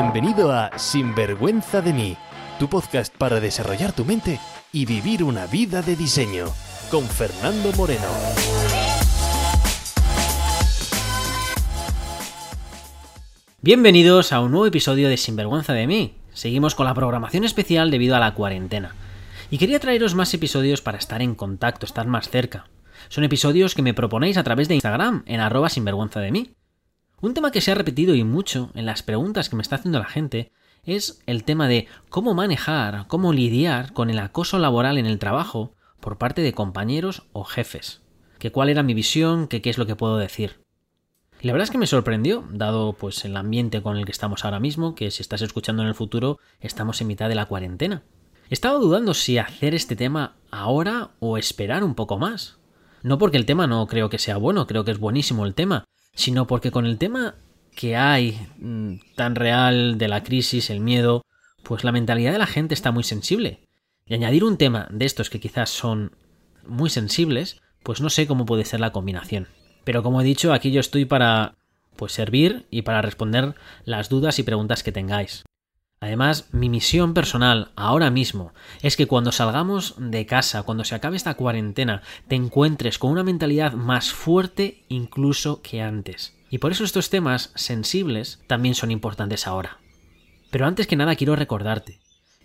Bienvenido a Sinvergüenza de mí, tu podcast para desarrollar tu mente y vivir una vida de diseño, con Fernando Moreno. Bienvenidos a un nuevo episodio de Sinvergüenza de mí. Seguimos con la programación especial debido a la cuarentena. Y quería traeros más episodios para estar en contacto, estar más cerca. Son episodios que me proponéis a través de Instagram, en arroba sinvergüenza de mí. Un tema que se ha repetido y mucho en las preguntas que me está haciendo la gente es el tema de cómo manejar, cómo lidiar con el acoso laboral en el trabajo por parte de compañeros o jefes. Que cuál era mi visión, que qué es lo que puedo decir. La verdad es que me sorprendió, dado pues el ambiente con el que estamos ahora mismo, que si estás escuchando en el futuro, estamos en mitad de la cuarentena. Estaba dudando si hacer este tema ahora o esperar un poco más. No porque el tema no creo que sea bueno, creo que es buenísimo el tema, sino porque con el tema que hay mm, tan real de la crisis, el miedo, pues la mentalidad de la gente está muy sensible. Y añadir un tema de estos que quizás son muy sensibles, pues no sé cómo puede ser la combinación. Pero como he dicho, aquí yo estoy para pues servir y para responder las dudas y preguntas que tengáis. Además, mi misión personal ahora mismo es que cuando salgamos de casa, cuando se acabe esta cuarentena, te encuentres con una mentalidad más fuerte incluso que antes. Y por eso estos temas sensibles también son importantes ahora. Pero antes que nada quiero recordarte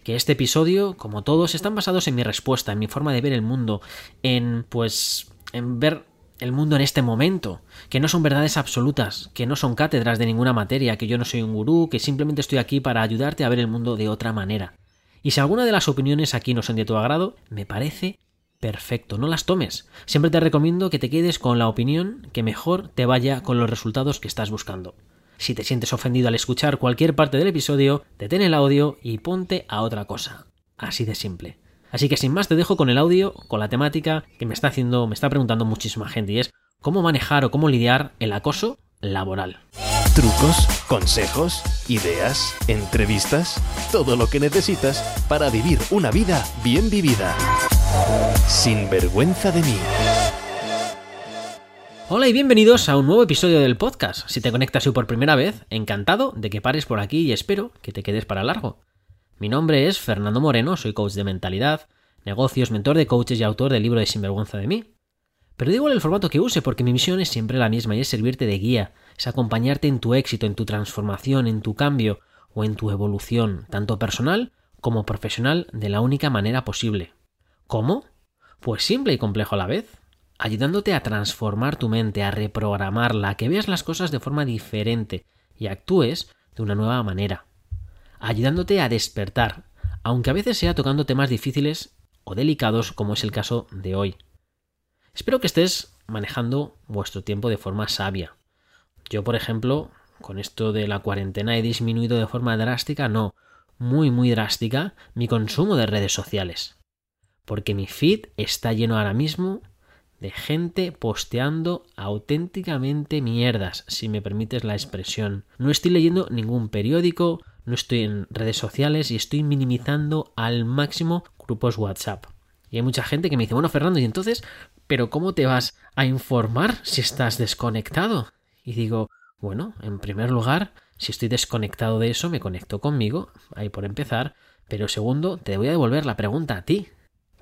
que este episodio, como todos, están basados en mi respuesta, en mi forma de ver el mundo, en pues en ver el mundo en este momento, que no son verdades absolutas, que no son cátedras de ninguna materia, que yo no soy un gurú, que simplemente estoy aquí para ayudarte a ver el mundo de otra manera. Y si alguna de las opiniones aquí no son de tu agrado, me parece perfecto, no las tomes. Siempre te recomiendo que te quedes con la opinión que mejor te vaya con los resultados que estás buscando. Si te sientes ofendido al escuchar cualquier parte del episodio, detén el audio y ponte a otra cosa. Así de simple. Así que sin más te dejo con el audio, con la temática que me está haciendo, me está preguntando muchísima gente y es cómo manejar o cómo lidiar el acoso laboral. Trucos, consejos, ideas, entrevistas, todo lo que necesitas para vivir una vida bien vivida. Sin vergüenza de mí. Hola y bienvenidos a un nuevo episodio del podcast. Si te conectas hoy por primera vez, encantado de que pares por aquí y espero que te quedes para largo. Mi nombre es Fernando Moreno, soy coach de mentalidad, negocios, mentor de coaches y autor del libro de Sinvergüenza de mí. Pero digo el formato que use porque mi misión es siempre la misma y es servirte de guía, es acompañarte en tu éxito, en tu transformación, en tu cambio o en tu evolución, tanto personal como profesional, de la única manera posible. ¿Cómo? Pues simple y complejo a la vez, ayudándote a transformar tu mente, a reprogramarla, a que veas las cosas de forma diferente y actúes de una nueva manera ayudándote a despertar, aunque a veces sea tocando temas difíciles o delicados como es el caso de hoy. Espero que estés manejando vuestro tiempo de forma sabia. Yo, por ejemplo, con esto de la cuarentena he disminuido de forma drástica, no, muy muy drástica, mi consumo de redes sociales. Porque mi feed está lleno ahora mismo de gente posteando auténticamente mierdas, si me permites la expresión. No estoy leyendo ningún periódico, no estoy en redes sociales y estoy minimizando al máximo grupos WhatsApp. Y hay mucha gente que me dice, bueno, Fernando, ¿y entonces? ¿Pero cómo te vas a informar si estás desconectado? Y digo, bueno, en primer lugar, si estoy desconectado de eso, me conecto conmigo, ahí por empezar. Pero segundo, te voy a devolver la pregunta a ti.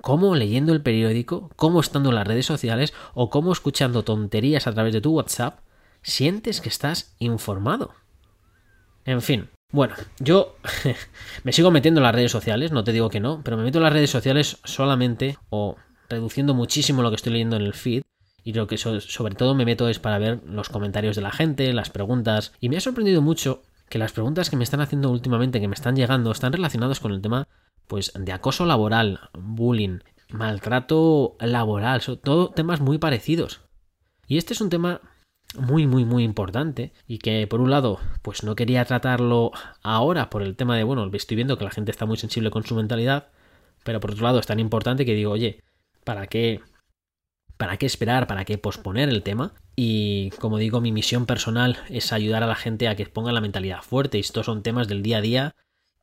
¿Cómo leyendo el periódico, cómo estando en las redes sociales o cómo escuchando tonterías a través de tu WhatsApp, sientes que estás informado? En fin, bueno, yo me sigo metiendo en las redes sociales, no te digo que no, pero me meto en las redes sociales solamente o reduciendo muchísimo lo que estoy leyendo en el feed y lo que sobre todo me meto es para ver los comentarios de la gente, las preguntas y me ha sorprendido mucho que las preguntas que me están haciendo últimamente, que me están llegando, están relacionadas con el tema pues de acoso laboral, bullying, maltrato laboral, todo temas muy parecidos. Y este es un tema muy muy muy importante y que por un lado pues no quería tratarlo ahora por el tema de bueno estoy viendo que la gente está muy sensible con su mentalidad pero por otro lado es tan importante que digo oye para qué para qué esperar para qué posponer el tema y como digo mi misión personal es ayudar a la gente a que ponga la mentalidad fuerte. Y estos son temas del día a día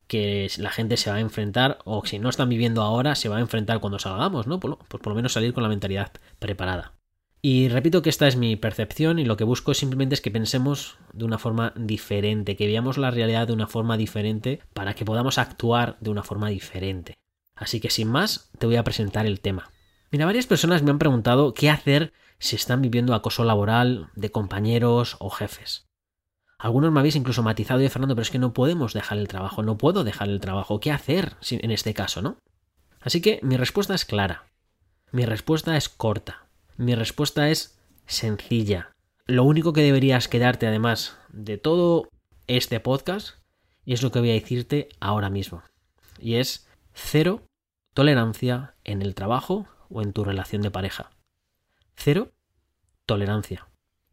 que la gente se va a enfrentar o si no están viviendo ahora se va a enfrentar cuando salgamos no pues por lo menos salir con la mentalidad preparada Y repito que esta es mi percepción y lo que busco simplemente es que pensemos de una forma diferente, que veamos la realidad de una forma diferente para que podamos actuar de una forma diferente. Así que sin más, te voy a presentar el tema. Mira, varias personas me han preguntado qué hacer si están viviendo acoso laboral de compañeros o jefes. Algunos me habéis incluso matizado, de Fernando, pero es que no podemos dejar el trabajo, no puedo dejar el trabajo. ¿Qué hacer en este caso, no? Así que mi respuesta es clara. Mi respuesta es corta. Mi respuesta es sencilla. Lo único que deberías quedarte además de todo este podcast, es lo que voy a decirte ahora mismo, y es cero tolerancia en el trabajo o en tu relación de pareja. Cero tolerancia.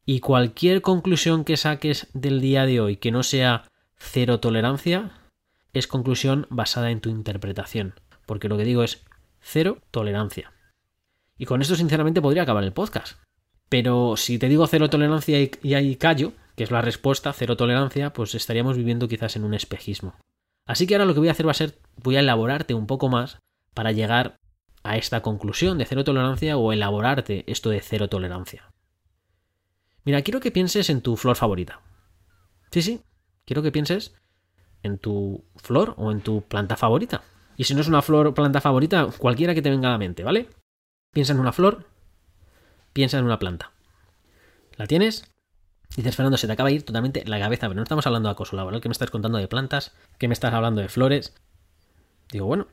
Y cualquier conclusión que saques del día de hoy que no sea cero tolerancia es conclusión basada en tu interpretación. Porque lo que digo es cero tolerancia. Y con esto sinceramente podría acabar el podcast. Pero si te digo cero tolerancia y, ahí callo, que es la respuesta, cero tolerancia, pues estaríamos viviendo quizás en un espejismo. Así que ahora lo que voy a hacer va a ser, voy a elaborarte un poco más para llegar a esta conclusión de cero tolerancia o elaborarte esto de cero tolerancia. Mira, quiero que pienses en tu flor favorita. Sí, sí, quiero que pienses en tu flor o en tu planta favorita. Y si no es una flor o planta favorita, cualquiera que te venga a la mente, ¿vale? Piensa en una flor, piensa en una planta. ¿La tienes? Dices, Fernando, se te acaba de ir totalmente la cabeza, pero no estamos hablando de acoso laboral, que me estás contando de plantas, que me estás hablando de flores. Digo, bueno,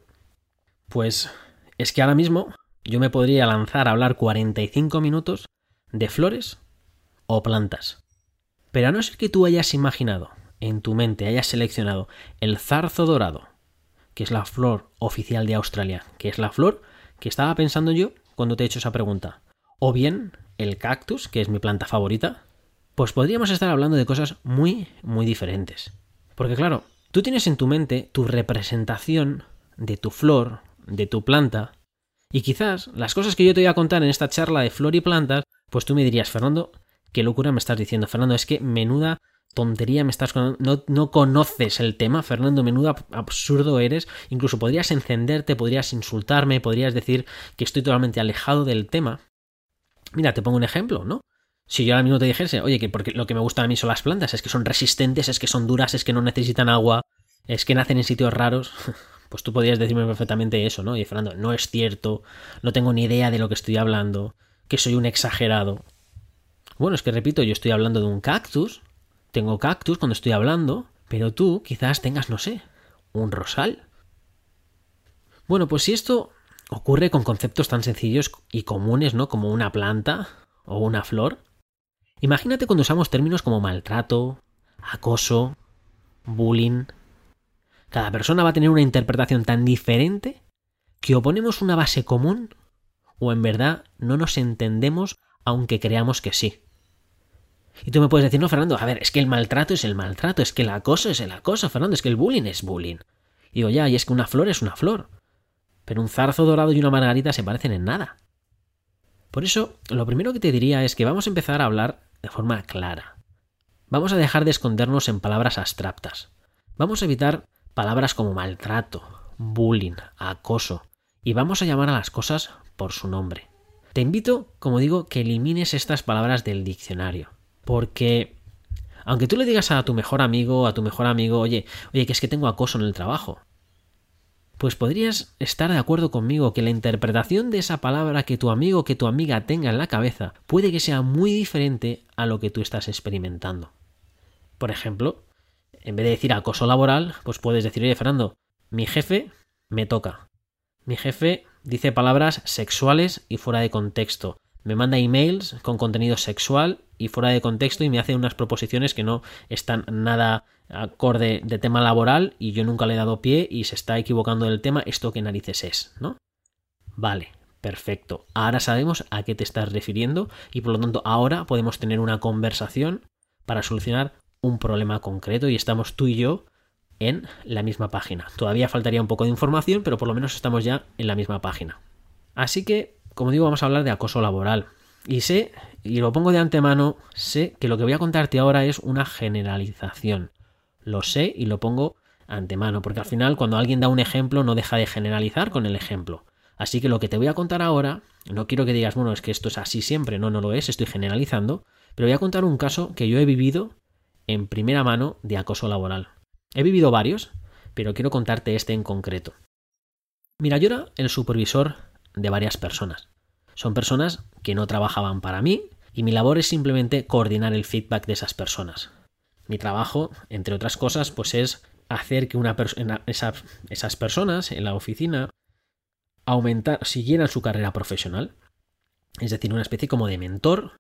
pues es que ahora mismo yo me podría lanzar a hablar 45 minutos de flores o plantas. Pero a no ser que tú hayas imaginado, en tu mente hayas seleccionado el zarzo dorado, que es la flor oficial de Australia, que es la flor que estaba pensando yo cuando te he hecho esa pregunta, o bien el cactus, que es mi planta favorita, pues podríamos estar hablando de cosas muy, muy diferentes. Porque claro, tú tienes en tu mente tu representación de tu flor, de tu planta, y quizás las cosas que yo te voy a contar en esta charla de flor y plantas, pues tú me dirías, Fernando, qué locura me estás diciendo, Fernando, es que menuda tontería me estás no, no conoces el tema, Fernando, menuda absurdo eres, incluso podrías encenderte, podrías insultarme, podrías decir que estoy totalmente alejado del tema. Mira, te pongo un ejemplo, ¿no? Si yo ahora mismo te dijese, oye, que porque lo que me gusta a mí son las plantas, es que son resistentes, es que son duras, es que no necesitan agua, es que nacen en sitios raros, pues tú podrías decirme perfectamente eso, ¿no? Y Fernando, no es cierto, no tengo ni idea de lo que estoy hablando, que soy un exagerado. Bueno, es que repito, yo estoy hablando de un cactus, tengo cactus cuando estoy hablando, pero tú quizás tengas, no sé, un rosal. Bueno, pues si esto ocurre con conceptos tan sencillos y comunes, ¿no? Como una planta o una flor, imagínate cuando usamos términos como maltrato, acoso, bullying. Cada persona va a tener una interpretación tan diferente que o ponemos una base común o en verdad no nos entendemos aunque creamos que sí. Y tú me puedes decir, no, Fernando, a ver, es que el maltrato es el maltrato, es que el acoso es el acoso, Fernando, es que el bullying es bullying. Y digo, ya, y es que una flor es una flor. Pero un zarzo dorado y una margarita se parecen en nada. Por eso, lo primero que te diría es que vamos a empezar a hablar de forma clara. Vamos a dejar de escondernos en palabras abstractas. Vamos a evitar palabras como maltrato, bullying, acoso, y vamos a llamar a las cosas por su nombre. Te invito, como digo, que elimines estas palabras del diccionario. Porque aunque tú le digas a tu mejor amigo, a tu mejor amigo, oye, oye, que es que tengo acoso en el trabajo, pues podrías estar de acuerdo conmigo que la interpretación de esa palabra que tu amigo que tu amiga tenga en la cabeza puede que sea muy diferente a lo que tú estás experimentando. Por ejemplo, en vez de decir acoso laboral, pues puedes decir, oye, Fernando, mi jefe me toca. Mi jefe dice palabras sexuales y fuera de contexto me manda emails con contenido sexual y fuera de contexto y me hace unas proposiciones que no están nada acorde de tema laboral y yo nunca le he dado pie y se está equivocando del tema, esto que narices es, ¿no? Vale, perfecto. Ahora sabemos a qué te estás refiriendo y por lo tanto ahora podemos tener una conversación para solucionar un problema concreto y estamos tú y yo en la misma página. Todavía faltaría un poco de información, pero por lo menos estamos ya en la misma página. Así que como digo, vamos a hablar de acoso laboral. Y sé, y lo pongo de antemano, sé que lo que voy a contarte ahora es una generalización. Lo sé y lo pongo antemano, porque al final cuando alguien da un ejemplo no deja de generalizar con el ejemplo. Así que lo que te voy a contar ahora, no quiero que digas, bueno, es que esto es así siempre, no, no lo es, estoy generalizando, pero voy a contar un caso que yo he vivido en primera mano de acoso laboral. He vivido varios, pero quiero contarte este en concreto. Mira, yo era el supervisor de varias personas. Son personas que no trabajaban para mí y mi labor es simplemente coordinar el feedback de esas personas. Mi trabajo, entre otras cosas, pues es hacer que una esas personas en la oficina aumentar, siguieran su carrera profesional. Es decir, una especie como de mentor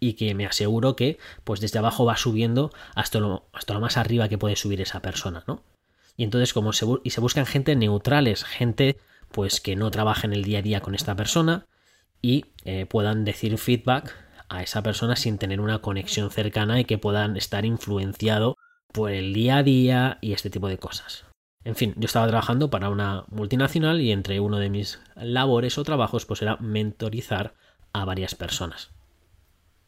y que me aseguro que pues desde abajo va subiendo hasta lo, hasta lo más arriba que puede subir esa persona, ¿no? Y entonces como se, y se buscan gente neutrales, gente pues que no trabaja en el día a día con esta persona y eh, puedan decir feedback a esa persona sin tener una conexión cercana y que puedan estar influenciado por el día a día y este tipo de cosas. En fin, yo estaba trabajando para una multinacional y entre uno de mis labores o trabajos pues era mentorizar a varias personas.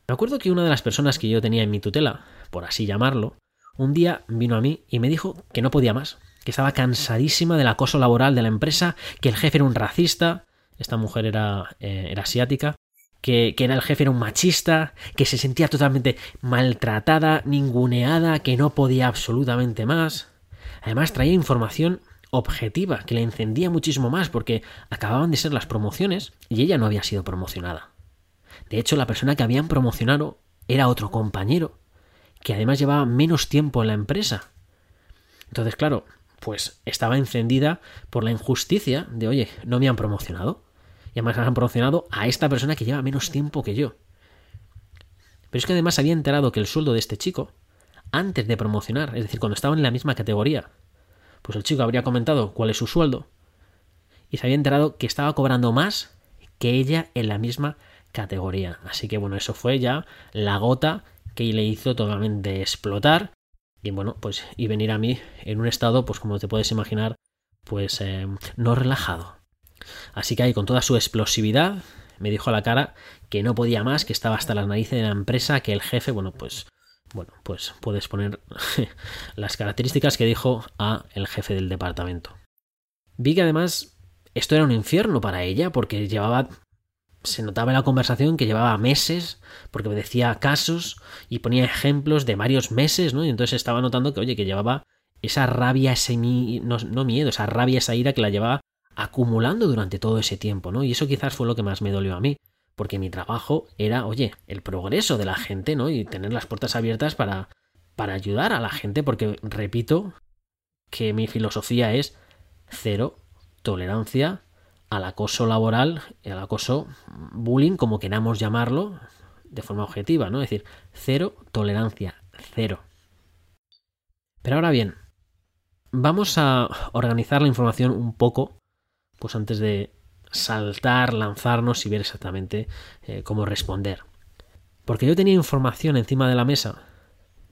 Me acuerdo que una de las personas que yo tenía en mi tutela, por así llamarlo, un día vino a mí y me dijo que no podía más, que estaba cansadísima del acoso laboral de la empresa, que el jefe era un racista, esta mujer era, eh, era asiática, que, que, era el jefe era un machista, que se sentía totalmente maltratada, ninguneada, que no podía absolutamente más. Además traía información objetiva que le encendía muchísimo más porque acababan de ser las promociones y ella no había sido promocionada. De hecho, la persona que habían promocionado era otro compañero, que además llevaba menos tiempo en la empresa. Entonces, claro, pues estaba encendida por la injusticia de, oye, no me han promocionado. Y además han promocionado a esta persona que lleva menos tiempo que yo. Pero es que además había enterado que el sueldo de este chico antes de promocionar, es decir, cuando estaban en la misma categoría. Pues el chico habría comentado cuál es su sueldo y se había enterado que estaba cobrando más que ella en la misma categoría. Así que bueno, eso fue ya la gota que le hizo totalmente explotar y bueno, pues y venir a mí en un estado, pues como te puedes imaginar, pues eh, no relajado. Así que ahí con toda su explosividad me dijo a la cara que no podía más, que estaba hasta las narices de la empresa, que el jefe, bueno, pues bueno, pues puedes poner las características que dijo a el jefe del departamento. Vi que además esto era un infierno para ella porque llevaba se notaba en la conversación que llevaba meses, porque me decía casos y ponía ejemplos de varios meses, ¿no? Y entonces estaba notando que, oye, que llevaba esa rabia, ese no, miedo, esa rabia, esa ira que la llevaba acumulando durante todo ese tiempo, ¿no? Y eso quizás fue lo que más me dolió a mí, porque mi trabajo era, oye, el progreso de la gente, ¿no? Y tener las puertas abiertas para, para ayudar a la gente, porque repito que mi filosofía es cero tolerancia al acoso laboral, al acoso bullying, como queramos llamarlo, de forma objetiva, ¿no? Es decir, cero tolerancia, cero. Pero ahora bien, vamos a organizar la información un poco, pues antes de saltar, lanzarnos y ver exactamente eh, cómo responder. Porque yo tenía información encima de la mesa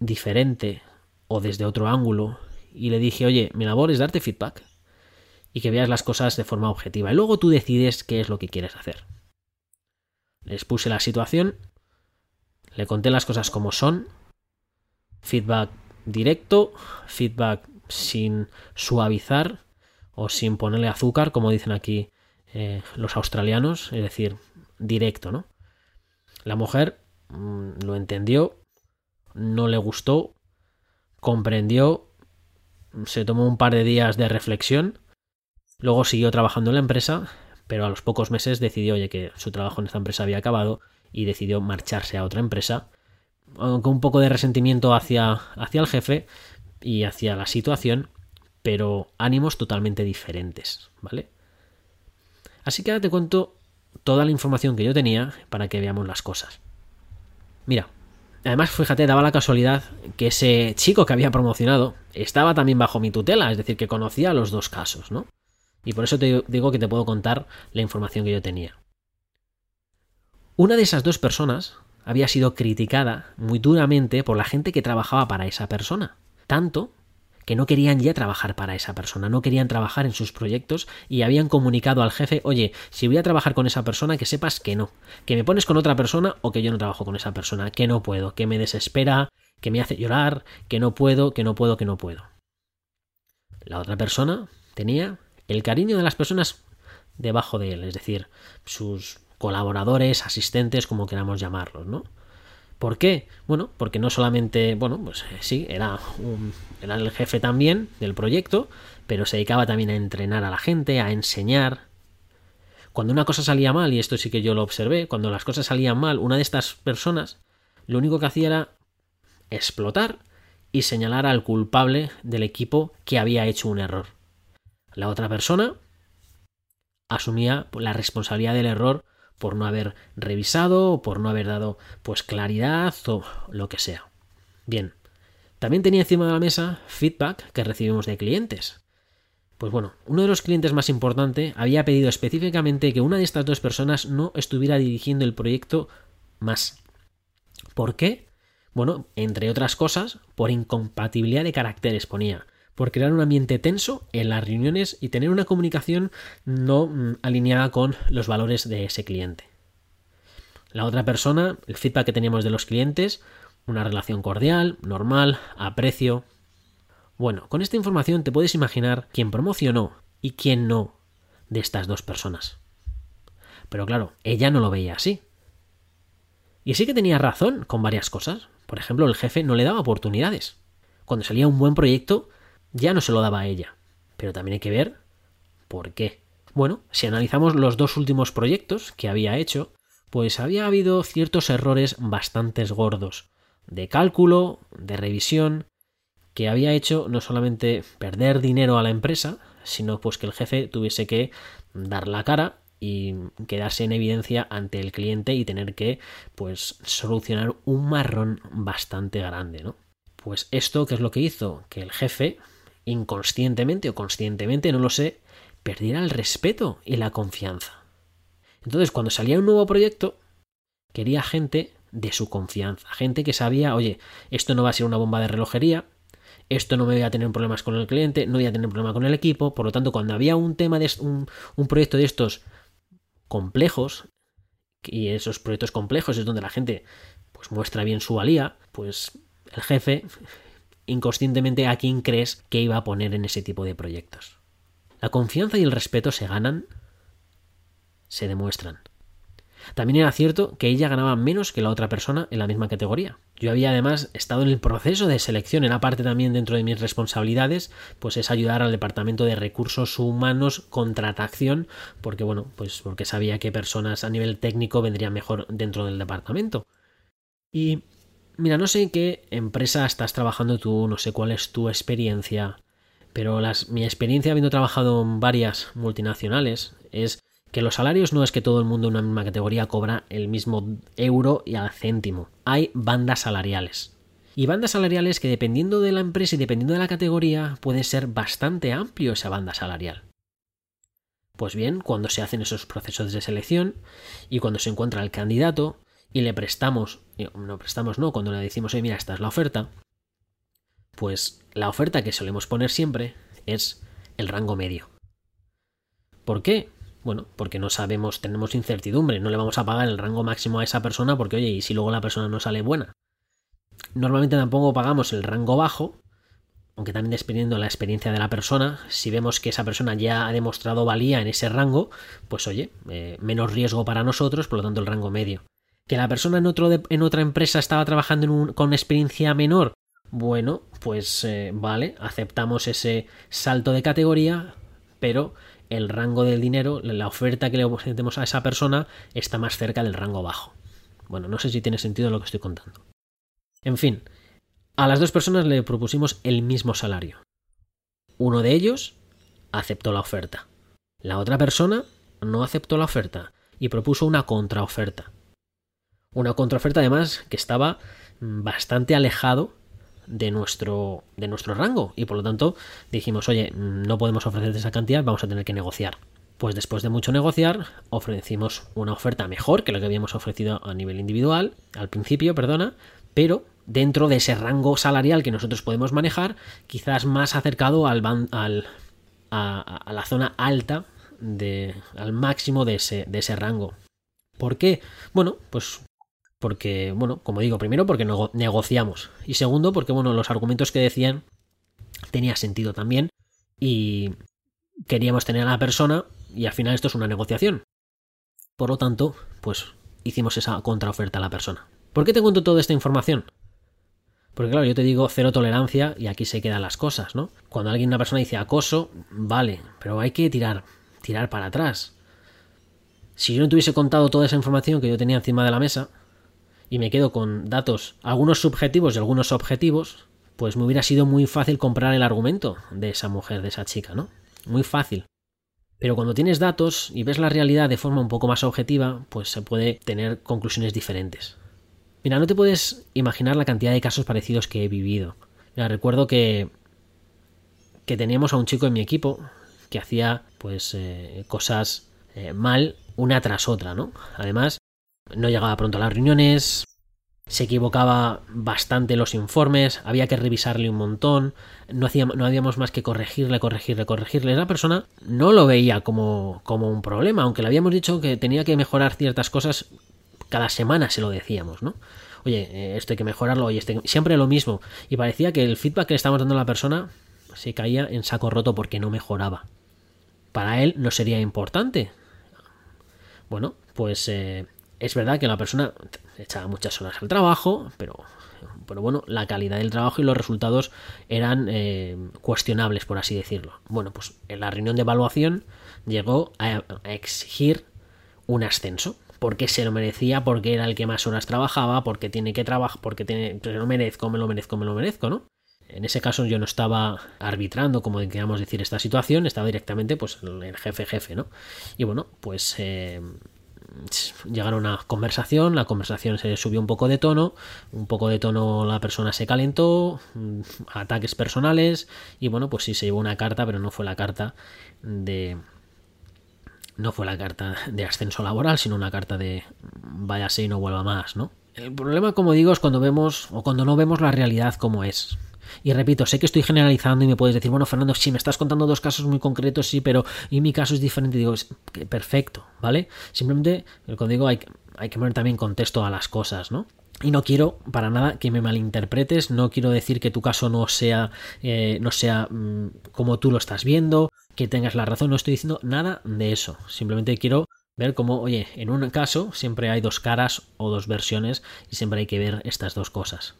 diferente o desde otro ángulo y le dije, oye, mi labor es darte feedback y que veas las cosas de forma objetiva y luego tú decides qué es lo que quieres hacer. Les puse la situación, le conté las cosas como son, feedback directo, feedback sin suavizar o sin ponerle azúcar, como dicen aquí eh, los australianos, es decir, directo, ¿no? La mujer mm, lo entendió, no le gustó, comprendió, se tomó un par de días de reflexión, luego siguió trabajando en la empresa, pero a los pocos meses decidió, oye, que su trabajo en esta empresa había acabado y decidió marcharse a otra empresa, con un poco de resentimiento hacia, hacia el jefe y hacia la situación, pero ánimos totalmente diferentes, ¿vale? Así que ahora te cuento toda la información que yo tenía para que veamos las cosas. Mira, además fíjate, daba la casualidad que ese chico que había promocionado estaba también bajo mi tutela, es decir, que conocía los dos casos, ¿no? Y por eso te digo que te puedo contar la información que yo tenía. Una de esas dos personas había sido criticada muy duramente por la gente que trabajaba para esa persona, tanto que no querían ya trabajar para esa persona, no querían trabajar en sus proyectos y habían comunicado al jefe, oye, si voy a trabajar con esa persona, que sepas que no, que me pones con otra persona o que yo no trabajo con esa persona, que no puedo, que me desespera, que me hace llorar, que no puedo, que no puedo, que no puedo. La otra persona tenía el cariño de las personas debajo de él, es decir, sus colaboradores, asistentes, como queramos llamarlos, ¿no? ¿Por qué? Bueno, porque no solamente, bueno, pues eh, sí, era, era el jefe también del proyecto, pero se dedicaba también a entrenar a la gente, a enseñar. Cuando una cosa salía mal, y esto sí que yo lo observé, cuando las cosas salían mal, una de estas personas lo único que hacía era explotar y señalar al culpable del equipo que había hecho un error. La otra persona asumía la responsabilidad del error por no haber revisado o por no haber dado pues claridad o lo que sea. Bien, también tenía encima de la mesa feedback que recibimos de clientes. Pues bueno, uno de los clientes más importantes había pedido específicamente que una de estas dos personas no estuviera dirigiendo el proyecto más. ¿Por qué? Bueno, entre otras cosas, por incompatibilidad de caracteres ponía, por crear un ambiente tenso en las reuniones y tener una comunicación no mm, alineada con los valores de ese cliente. La otra persona, el feedback que teníamos de los clientes, una relación cordial, normal, aprecio. Bueno, con esta información te puedes imaginar quién promocionó y quién no de estas dos personas. Pero claro, ella no lo veía así. Y sí que tenía razón con varias cosas. Por ejemplo, el jefe no le daba oportunidades. Cuando salía un buen proyecto, ya no se lo daba a ella. Pero también hay que ver por qué. Bueno, si analizamos los dos últimos proyectos que había hecho, pues había habido ciertos errores bastante gordos, de cálculo, de revisión, que había hecho no solamente perder dinero a la empresa, sino pues que el jefe tuviese que dar la cara y quedarse en evidencia ante el cliente y tener que pues solucionar un marrón bastante grande, ¿no? Pues esto, ¿qué es lo que hizo? Que el jefe, inconscientemente o conscientemente, no lo sé, perdiera el respeto y la confianza. Entonces, cuando salía un nuevo proyecto, quería gente de su confianza, gente que sabía, oye, esto no va a ser una bomba de relojería, esto no me voy a tener problemas con el cliente, no voy a tener problema con el equipo, por lo tanto, cuando había un tema de un, un proyecto de estos complejos, y esos proyectos complejos es donde la gente pues muestra bien su valía, pues el jefe inconscientemente a quién crees que iba a poner en ese tipo de proyectos. La confianza y el respeto se ganan, se demuestran. También era cierto que ella ganaba menos que la otra persona en la misma categoría. Yo había además estado en el proceso de selección, en la parte también dentro de mis responsabilidades, pues es ayudar al departamento de recursos humanos contratación, porque bueno, pues porque sabía que personas a nivel técnico vendrían mejor dentro del departamento. Y mira, no sé en qué empresa estás trabajando tú, no sé cuál es tu experiencia, pero mi experiencia habiendo trabajado en varias multinacionales es que los salarios no es que todo el mundo en una misma categoría cobra el mismo euro y al céntimo. Hay bandas salariales. Y bandas salariales que dependiendo de la empresa y dependiendo de la categoría puede ser bastante amplio esa banda salarial. Pues bien, cuando se hacen esos procesos de selección y cuando se encuentra el candidato y le prestamos, no prestamos no, cuando le decimos, oye, mira, esta es la oferta, pues la oferta que solemos poner siempre es el rango medio. ¿Por qué? Bueno, porque no sabemos, tenemos incertidumbre, no le vamos a pagar el rango máximo a esa persona porque, oye, ¿y si luego la persona no sale buena? Normalmente tampoco pagamos el rango bajo, aunque también dependiendo de la experiencia de la persona, si vemos que esa persona ya ha demostrado valía en ese rango, pues oye, eh, menos riesgo para nosotros, por lo tanto el rango medio. Que la persona en, otro en otra empresa estaba trabajando con experiencia menor, bueno, pues eh, vale, aceptamos ese salto de categoría, pero el rango del dinero, la oferta que le ofrecemos a esa persona está más cerca del rango bajo. Bueno, no sé si tiene sentido lo que estoy contando. En fin, a las dos personas le propusimos el mismo salario. Uno de ellos aceptó la oferta. La otra persona no aceptó la oferta y propuso una contraoferta. Una contraoferta además que estaba bastante alejado de nuestro, de nuestro rango y por lo tanto dijimos, oye, no podemos ofrecerte esa cantidad, vamos a tener que negociar. Pues después de mucho negociar, ofrecimos una oferta mejor que la que habíamos ofrecido a nivel individual, al principio, perdona, pero dentro de ese rango salarial que nosotros podemos manejar, quizás más acercado al, al a, a, la zona alta, de, al máximo de ese, de ese rango. ¿Por qué? Bueno, pues porque, bueno, como digo, primero porque negociamos y segundo porque, bueno, los argumentos que decían tenía sentido también y queríamos tener a la persona y al final esto es una negociación. Por lo tanto, pues hicimos esa contraoferta a la persona. ¿Por qué te cuento toda esta información? Porque claro, yo te digo cero tolerancia y aquí se quedan las cosas, ¿no? Cuando alguien, una persona dice acoso, vale, pero hay que tirar, tirar para atrás. Si yo no te hubiese contado toda esa información que yo tenía encima de la mesa y me quedo con datos, algunos subjetivos y algunos objetivos, pues me hubiera sido muy fácil comprar el argumento de esa mujer, de esa chica, ¿no? Muy fácil. Pero cuando tienes datos y ves la realidad de forma un poco más objetiva, pues se puede tener conclusiones diferentes. Mira, no te puedes imaginar la cantidad de casos parecidos que he vivido. Mira, recuerdo que, que teníamos a un chico en mi equipo que hacía pues eh, cosas eh, mal una tras otra, ¿no? Además, no llegaba pronto a las reuniones, se equivocaba bastante los informes, había que revisarle un montón, no, hacíamos, no habíamos más que corregirle, corregirle, corregirle. Esa persona no lo veía como, como un problema, aunque le habíamos dicho que tenía que mejorar ciertas cosas cada semana se lo decíamos, ¿no? Oye, eh, esto hay que mejorarlo, oye, este... siempre lo mismo. Y parecía que el feedback que le estábamos dando a la persona se caía en saco roto porque no mejoraba. Para él no sería importante. Bueno, pues eh, es verdad que la persona echaba muchas horas al trabajo, pero, pero bueno, la calidad del trabajo y los resultados eran eh, cuestionables, por así decirlo. Bueno, pues en la reunión de evaluación llegó a exigir un ascenso porque se lo merecía, porque era el que más horas trabajaba, porque tiene que trabajar, porque tiene, lo merezco, me lo merezco, me lo merezco, ¿no? En ese caso yo no estaba arbitrando, como queríamos decir, esta situación, estaba directamente pues el jefe jefe, ¿no? Y bueno, pues eh, llegaron a una conversación, la conversación se subió un poco de tono, un poco de tono la persona se calentó, mm, ataques personales y bueno, pues sí se llevó una carta, pero no fue la carta de, no fue la carta de ascenso laboral, sino una carta de váyase y no vuelva más, ¿no? El problema, como digo, es cuando vemos o cuando no vemos la realidad como es. Y repito, sé que estoy generalizando y me puedes decir, bueno, Fernando, si me estás contando dos casos muy concretos, sí, pero y mi caso es diferente. Digo, perfecto, ¿vale? Simplemente, como digo, hay, hay que poner también contexto a las cosas, ¿no? Y no quiero para nada que me malinterpretes, no quiero decir que tu caso no sea, eh, no sea mm, como tú lo estás viendo, que tengas la razón, no estoy diciendo nada de eso. Simplemente quiero ver cómo, oye, en un caso siempre hay dos caras o dos versiones y siempre hay que ver estas dos cosas.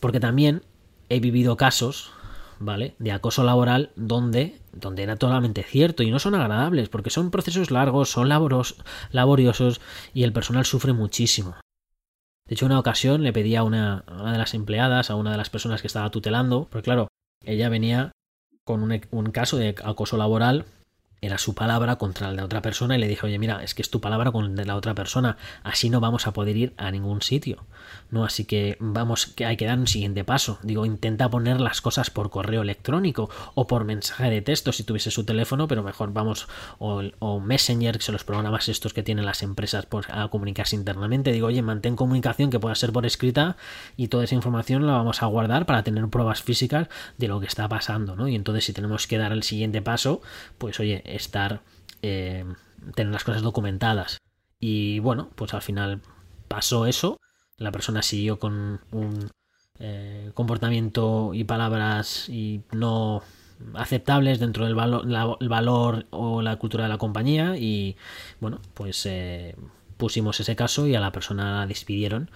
Porque también he vivido casos, ¿vale? De acoso laboral donde, donde era totalmente cierto y no son agradables porque son procesos largos, son laboriosos y el personal sufre muchísimo. De hecho, una ocasión le pedí a una, de las empleadas, a una de las personas que estaba tutelando, porque claro, ella venía con un, un caso de acoso laboral era su palabra contra la de otra persona y le dije, oye, mira, es que es tu palabra con la de la otra persona, así no vamos a poder ir a ningún sitio, ¿no? Así que vamos, que hay que dar un siguiente paso. Digo, intenta poner las cosas por correo electrónico o por mensaje de texto si tuviese su teléfono, pero mejor vamos, o, o Messenger, que son los programas estos que tienen las empresas por, a comunicarse internamente. Digo, oye, mantén comunicación que pueda ser por escrita y toda esa información la vamos a guardar para tener pruebas físicas de lo que está pasando, ¿no? Y entonces si tenemos que dar el siguiente paso, pues oye, estar, eh, tener las cosas documentadas. Y bueno, pues al final pasó eso, la persona siguió con un eh, comportamiento y palabras y no aceptables dentro del valor, o la cultura de la compañía y bueno pues eh, pusimos ese caso y a la persona la despidieron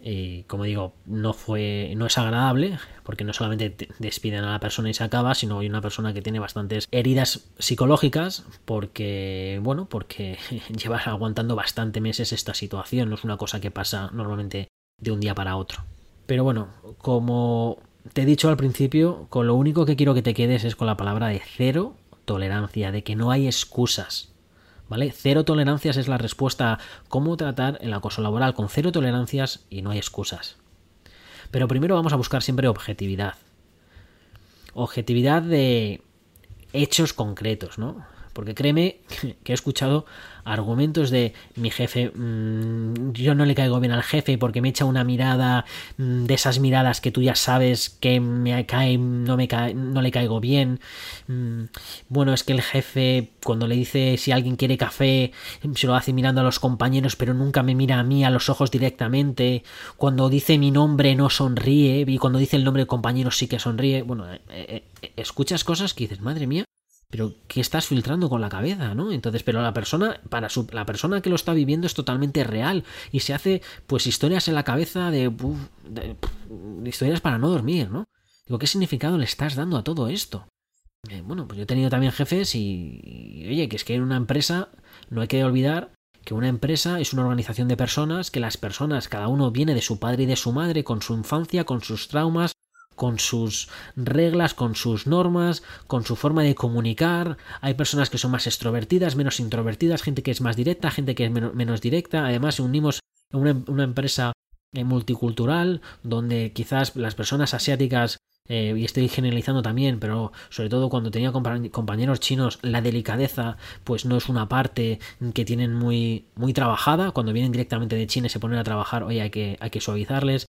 y como digo, no fue, no es agradable, porque no solamente despiden a la persona y se acaba, sino hay una persona que tiene bastantes heridas psicológicas, porque, bueno, porque lleva aguantando bastante meses esta situación, no es una cosa que pasa normalmente de un día para otro. Pero bueno, como te he dicho al principio, con lo único que quiero que te quedes es con la palabra de cero tolerancia, de que no hay excusas. ¿Vale? Cero tolerancias es la respuesta a cómo tratar el acoso laboral con cero tolerancias y no hay excusas. Pero primero vamos a buscar siempre objetividad. Objetividad de hechos concretos, ¿no? Porque créeme que he escuchado argumentos de mi jefe, mm, yo no le caigo bien al jefe porque me echa una mirada mm, de esas miradas que tú ya sabes que me cae, no, me cae, no le caigo bien. Mm, bueno, es que el jefe cuando le dice si alguien quiere café se lo hace mirando a los compañeros pero nunca me mira a mí a los ojos directamente. Cuando dice mi nombre no sonríe y cuando dice el nombre del compañero sí que sonríe. Bueno, eh, eh, eh, escuchas cosas que dices, madre mía, pero ¿qué estás filtrando con la cabeza, no? Entonces, pero la persona, para la persona que lo está viviendo es totalmente real y se hace, pues, historias en la cabeza de, historias para no dormir, ¿no? Digo, ¿qué significado le estás dando a todo esto? Eh, bueno, pues yo he tenido también jefes y, y, oye, que es que en una empresa no hay que olvidar que una empresa es una organización de personas, que las personas, cada uno viene de su padre y de su madre, con su infancia, con sus traumas, con sus reglas, con sus normas, con su forma de comunicar. Hay personas que son más extrovertidas, menos introvertidas, gente que es más directa, gente que es menos, directa. Además, unimos una, una empresa eh, multicultural donde quizás las personas asiáticas eh, y estoy generalizando también, pero sobre todo cuando tenía compañeros chinos, la delicadeza pues no es una parte que tienen muy, muy trabajada. Cuando vienen directamente de China y se ponen a trabajar, oye, hay que, hay que suavizarles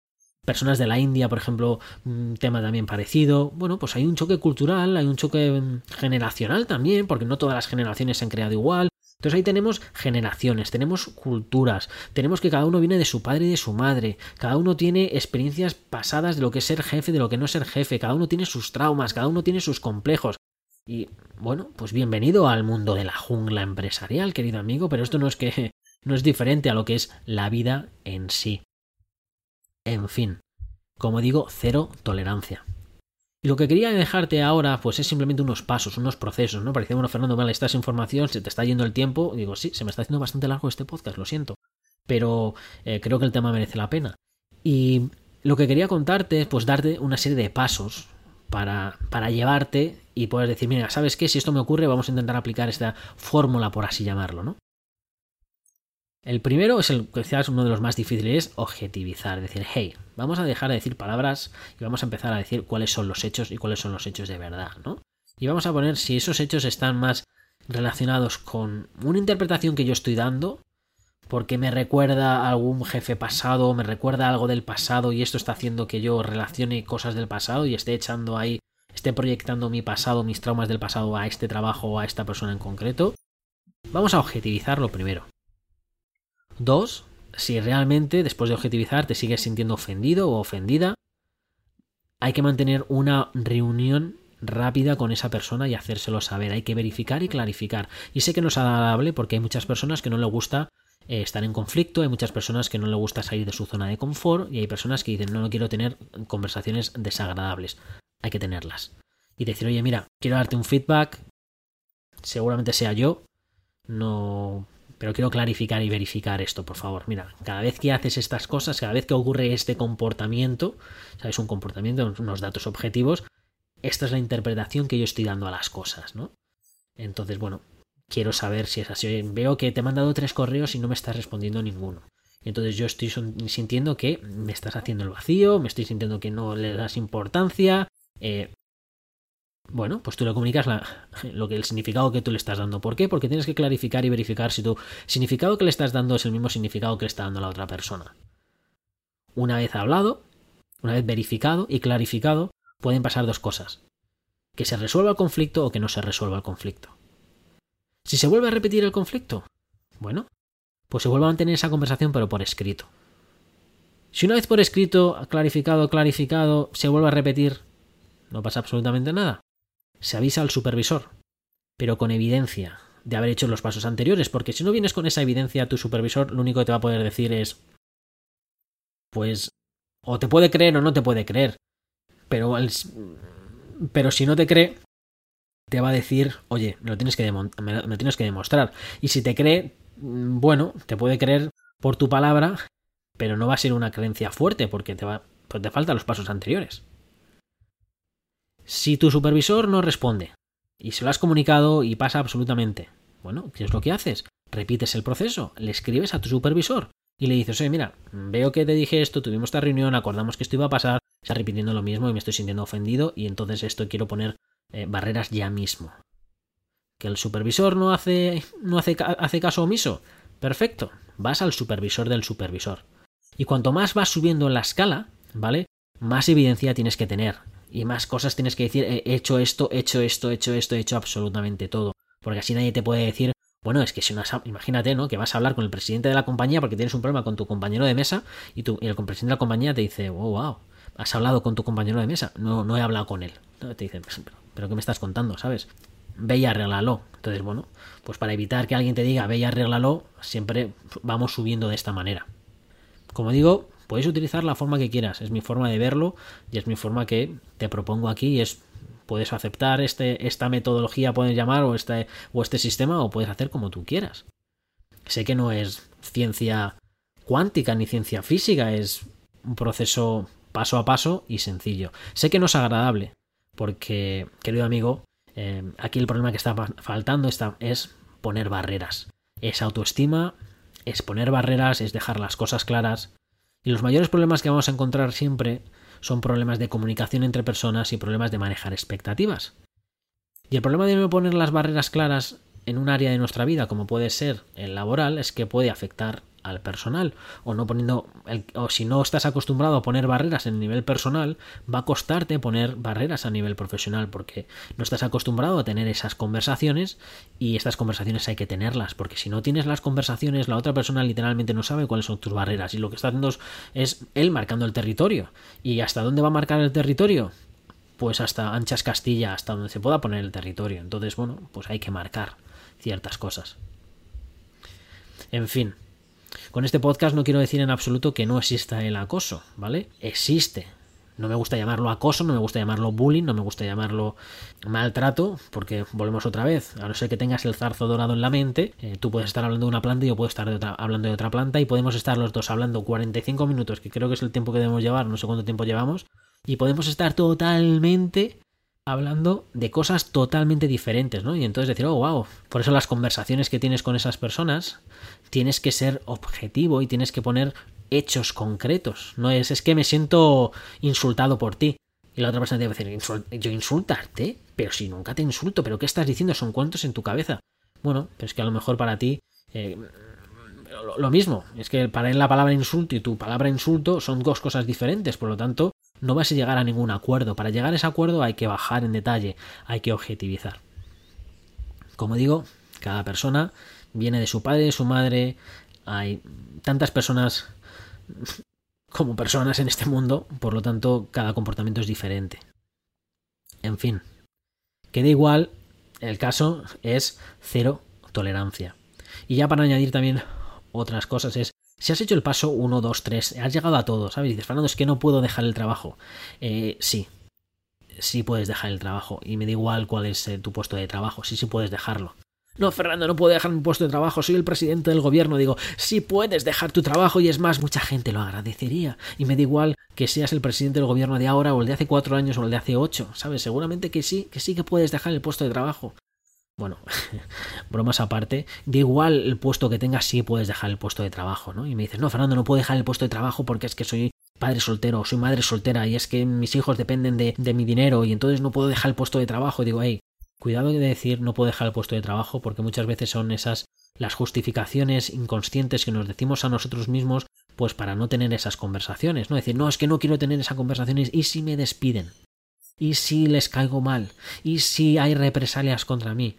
personas de la India, por ejemplo, un tema también parecido. Bueno, pues hay un choque cultural, hay un choque mm, generacional también, porque no todas las generaciones se han creado igual. Entonces ahí tenemos generaciones, tenemos culturas, tenemos que cada uno viene de su padre y de su madre, cada uno tiene experiencias pasadas de lo que es ser jefe, de lo que no es ser jefe, cada uno tiene sus traumas, cada uno tiene sus complejos. Y bueno, pues bienvenido al mundo de la jungla empresarial, querido amigo, pero esto no es que no es diferente a lo que es la vida en sí. En fin, como digo, cero tolerancia. Y lo que quería dejarte ahora, pues es simplemente unos pasos, unos procesos, ¿no? Parecía, bueno, Fernando, vale, esta información, se te está yendo el tiempo. digo, sí, se me está haciendo bastante largo este podcast, lo siento. Pero eh, creo que el tema merece la pena. Y lo que quería contarte es, pues, darte una serie de pasos para, para llevarte y poder decir, mira, ¿sabes qué? Si esto me ocurre, vamos a intentar aplicar esta fórmula, por así llamarlo, ¿no? El primero es el quizás uno de los más difíciles, es objetivizar, decir, hey, vamos a dejar de decir palabras y vamos a empezar a decir cuáles son los hechos y cuáles son los hechos de verdad, ¿no? Y vamos a poner si esos hechos están más relacionados con una interpretación que yo estoy dando, porque me recuerda a algún jefe pasado, me recuerda algo del pasado y esto está haciendo que yo relacione cosas del pasado y esté echando ahí, esté proyectando mi pasado, mis traumas del pasado a este trabajo o a esta persona en concreto. Vamos a objetivizarlo primero. Dos, si realmente después de objetivizar te sigues sintiendo ofendido o ofendida, hay que mantener una reunión rápida con esa persona y hacérselo saber. Hay que verificar y clarificar. Y sé que no es agradable porque hay muchas personas que no le gusta eh, estar en conflicto, hay muchas personas que no le gusta salir de su zona de confort y hay personas que dicen no, no quiero tener conversaciones desagradables. Hay que tenerlas. Y decir, oye, mira, quiero darte un feedback, seguramente sea yo, no pero quiero clarificar y verificar esto, por favor. Mira, cada vez que haces estas cosas, cada vez que ocurre este comportamiento, ¿sabes? Un comportamiento, unos datos objetivos, esta es la interpretación que yo estoy dando a las cosas, ¿no? Entonces, bueno, quiero saber si es así. Veo que te he mandado tres correos y no me estás respondiendo ninguno. Entonces yo estoy sintiendo que me estás haciendo el vacío, me estoy sintiendo que no le das importancia, eh, bueno, pues tú le comunicas lo que el significado que tú le estás dando. ¿Por qué? Porque tienes que clarificar y verificar si tu significado que le estás dando es el mismo significado que le está dando la otra persona. Una vez hablado, una vez verificado y clarificado, pueden pasar dos cosas. Que se resuelva el conflicto o que no se resuelva el conflicto. Si se vuelve a repetir el conflicto, bueno, pues se vuelve a mantener esa conversación pero por escrito. Si una vez por escrito, clarificado, clarificado, se vuelve a repetir, no pasa absolutamente nada se avisa al supervisor, pero con evidencia de haber hecho los pasos anteriores, porque si no vienes con esa evidencia, tu supervisor lo único que te va a poder decir es, pues, o te puede creer o no te puede creer, pero, pero si no te cree, te va a decir, oye, me lo, tienes que demostrar. Y si te cree, mm, bueno, te puede creer por tu palabra, pero no va a ser una creencia fuerte, porque te, va, pues te faltan los pasos anteriores. Si tu supervisor no responde y se lo has comunicado y pasa absolutamente, bueno, ¿qué es lo que haces? Repites el proceso, le escribes a tu supervisor y le dices, oye, mira, veo que te dije esto, tuvimos esta reunión, acordamos que esto iba a pasar, está repitiendo lo mismo y me estoy sintiendo ofendido y entonces esto quiero poner eh, barreras ya mismo. ¿Que el supervisor no hace, no hace, hace caso omiso? Perfecto, vas al supervisor del supervisor. Y cuanto más vas subiendo en la escala, ¿vale? Más evidencia tienes que tener y más cosas tienes que decir, he hecho esto, he hecho esto, he hecho esto, he hecho absolutamente todo. Porque así nadie te puede decir, bueno, es que si una, imagínate, ¿no? Que vas a hablar con el presidente de la compañía porque tienes un problema con tu compañero de mesa y, tú, y el presidente de la compañía te dice, oh, wow, has hablado con tu compañero de mesa. No, no he hablado con él. Te dicen, pero, pero ¿qué me estás contando, sabes? ve y arréglalo. Entonces, bueno, pues para evitar que alguien te diga ve y siempre vamos subiendo de esta manera. Como digo, puedes utilizar la forma que quieras, es mi forma de verlo y es mi forma que te propongo aquí y es puedes aceptar este, esta metodología, puedes llamar, o este, o este sistema, o puedes hacer como tú quieras. Sé que no es ciencia cuántica ni ciencia física, es un proceso paso a paso y sencillo. Sé que no es agradable, porque, querido amigo, eh, aquí el problema que está faltando es poner barreras. Es autoestima, es poner barreras, es dejar las cosas claras. Y los mayores problemas que vamos a encontrar siempre son problemas de comunicación entre personas y problemas de manejar expectativas. Y el problema de no poner las barreras claras en un área de nuestra vida, como puede ser el laboral, es que puede afectar al personal o no poniendo o si no estás acostumbrado a poner barreras en el nivel personal va a costarte poner barreras a nivel profesional porque no estás acostumbrado a tener esas conversaciones y estas conversaciones hay que tenerlas porque si no tienes las conversaciones la otra persona literalmente no sabe cuáles son tus barreras y lo que está haciendo es él marcando el territorio. Y hasta dónde va a marcar el territorio pues hasta anchas Castilla hasta donde se pueda poner el territorio. Entonces bueno pues hay que marcar ciertas cosas. En fin, con este podcast no quiero decir en absoluto que no exista el acoso, ¿vale? Existe. No me gusta llamarlo acoso, no me gusta llamarlo bullying, no me gusta llamarlo maltrato, porque volvemos otra vez. A no ser que tengas el zarzo dorado en la mente, eh, tú puedes estar hablando de una planta y yo puedo estar hablando de otra planta y podemos estar los dos hablando 45 minutos, que creo que es el tiempo que debemos llevar, no sé cuánto tiempo llevamos, y podemos estar totalmente hablando de cosas totalmente diferentes, ¿no? Y entonces decir, oh, wow, por eso las conversaciones que tienes con esas personas, tienes que ser objetivo y tienes que poner hechos concretos. No es, es que me siento insultado por ti. Y la otra persona te va a decir, yo insultarte, pero si nunca te insulto, pero ¿qué estás diciendo? Son cuentos en tu cabeza. Bueno, pero es que a lo mejor para ti eh, lo, mismo, es que para él la palabra insulto y tu palabra insulto son dos cosas diferentes, por lo tanto, no vas a llegar a ningún acuerdo. Para llegar a ese acuerdo hay que bajar en detalle, hay que objetivizar. Como digo, cada persona viene de su padre, de su madre, hay tantas personas como personas en este mundo, por lo tanto, cada comportamiento es diferente. En fin, queda igual, el caso es cero tolerancia. Y ya para añadir también otras cosas es si has hecho el paso 1, 2, 3, has llegado a todo, ¿sabes? Y dices, Fernando, es que no puedo dejar el trabajo. Eh, sí, sí puedes dejar el trabajo. Y me da igual cuál es eh, tu puesto de trabajo. Sí, sí puedes dejarlo. No, Fernando, no puedo dejar mi puesto de trabajo. Soy el presidente del gobierno. Digo, sí puedes dejar tu trabajo y es más, mucha gente lo agradecería. Y me da igual que seas el presidente del gobierno de ahora o el de hace cuatro años o el de hace ocho. ¿Sabes? Seguramente que sí, que sí que puedes dejar el puesto de trabajo. Bueno, bromas aparte, da igual el puesto que tengas, sí puedes dejar el puesto de trabajo, ¿no? Y me dices, no, Fernando, no puedo dejar el puesto de trabajo porque es que soy padre soltero o soy madre soltera y es que mis hijos dependen de, de mi dinero y entonces no puedo dejar el puesto de trabajo. Y digo, hey, cuidado de decir no puedo dejar el puesto de trabajo porque muchas veces son esas las justificaciones inconscientes que nos decimos a nosotros mismos pues para no tener esas conversaciones, ¿no? Decir, no, es que no quiero tener esas conversaciones y si me despiden. ¿Y si les caigo mal? ¿Y si hay represalias contra mí?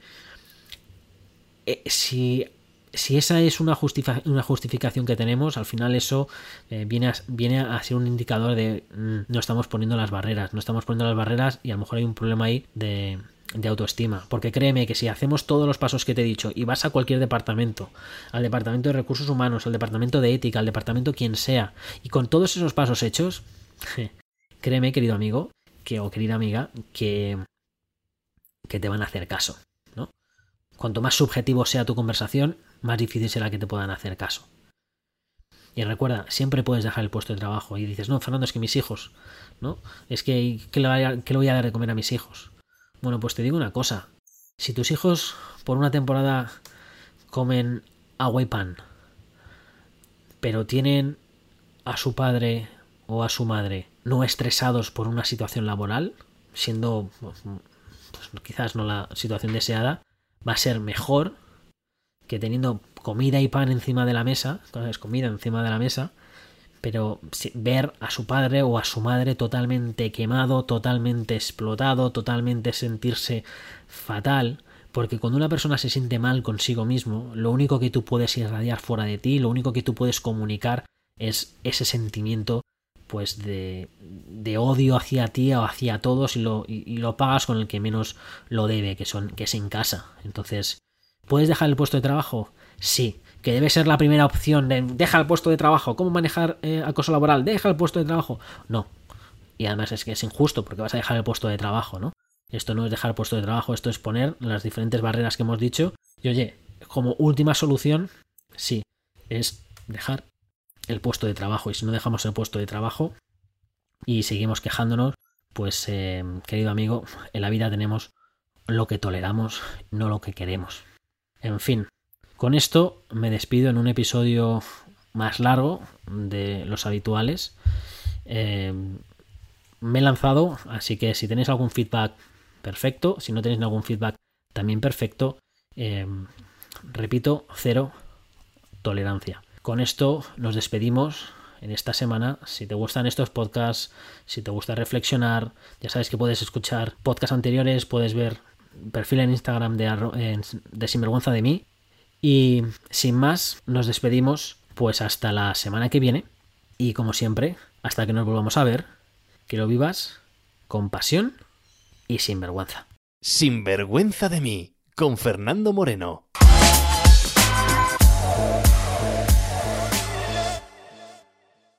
Eh, si, si, esa es una, una, justificación que tenemos, al final eso eh, viene, a, viene, a, ser un indicador de mm, no estamos poniendo las barreras, no estamos poniendo las barreras y a lo mejor hay un problema ahí de, de autoestima. Porque créeme que si hacemos todos los pasos que te he dicho y vas a cualquier departamento, al departamento de recursos humanos, al departamento de ética, al departamento quien sea, y con todos esos pasos hechos, créeme, querido amigo, que, o querida amiga, que, que te van a hacer caso. ¿no? Cuanto más subjetivo sea tu conversación, más difícil será que te puedan hacer caso. Y recuerda, siempre puedes dejar el puesto de trabajo y dices, no, Fernando, es que mis hijos, ¿no? Es que, ¿qué voy a, le voy a dar de comer a mis hijos? Bueno, pues te digo una cosa. Si tus hijos por una temporada comen agua y pan, pero tienen a su padre o a su madre no estresados por una situación laboral, siendo pues, quizás no la situación deseada, va a ser mejor que teniendo comida y pan encima de la mesa, es comida encima de la mesa, pero ver a su padre o a su madre totalmente quemado, totalmente explotado, totalmente sentirse fatal, porque cuando una persona se siente mal consigo mismo, lo único que tú puedes irradiar fuera de ti, lo único que tú puedes comunicar es ese sentimiento pues de, de odio hacia ti o hacia todos y lo, y, lo pagas con el que menos lo debe, que, son, que es en casa. Entonces, ¿puedes dejar el puesto de trabajo? Sí, que debe ser la primera opción de deja el puesto de trabajo. ¿Cómo manejar eh, acoso laboral? Deja el puesto de trabajo. No. Y además es que es injusto porque vas a dejar el puesto de trabajo, ¿no? Esto no es dejar el puesto de trabajo, esto es poner las diferentes barreras que hemos dicho. Y oye, como última solución, sí, es dejar el puesto de trabajo. Y si no dejamos el puesto de trabajo y seguimos quejándonos, pues eh, querido amigo, en la vida tenemos lo que toleramos, no lo que queremos. En fin, con esto me despido en un episodio más largo de los habituales. Eh, me he lanzado, así que si tenéis algún feedback, perfecto. Si no tenéis algún feedback, también perfecto. Eh, repito, cero tolerancia. Con esto nos despedimos en esta semana. Si te gustan estos podcasts, si te gusta reflexionar, ya sabes que puedes escuchar podcasts anteriores, puedes ver perfil en Instagram de Sinvergüenza de mí. Y sin más, nos despedimos pues hasta la semana que viene. Y como siempre, hasta que nos volvamos a ver, que lo vivas con pasión y sin vergüenza. Sin vergüenza de mí, con Fernando Moreno.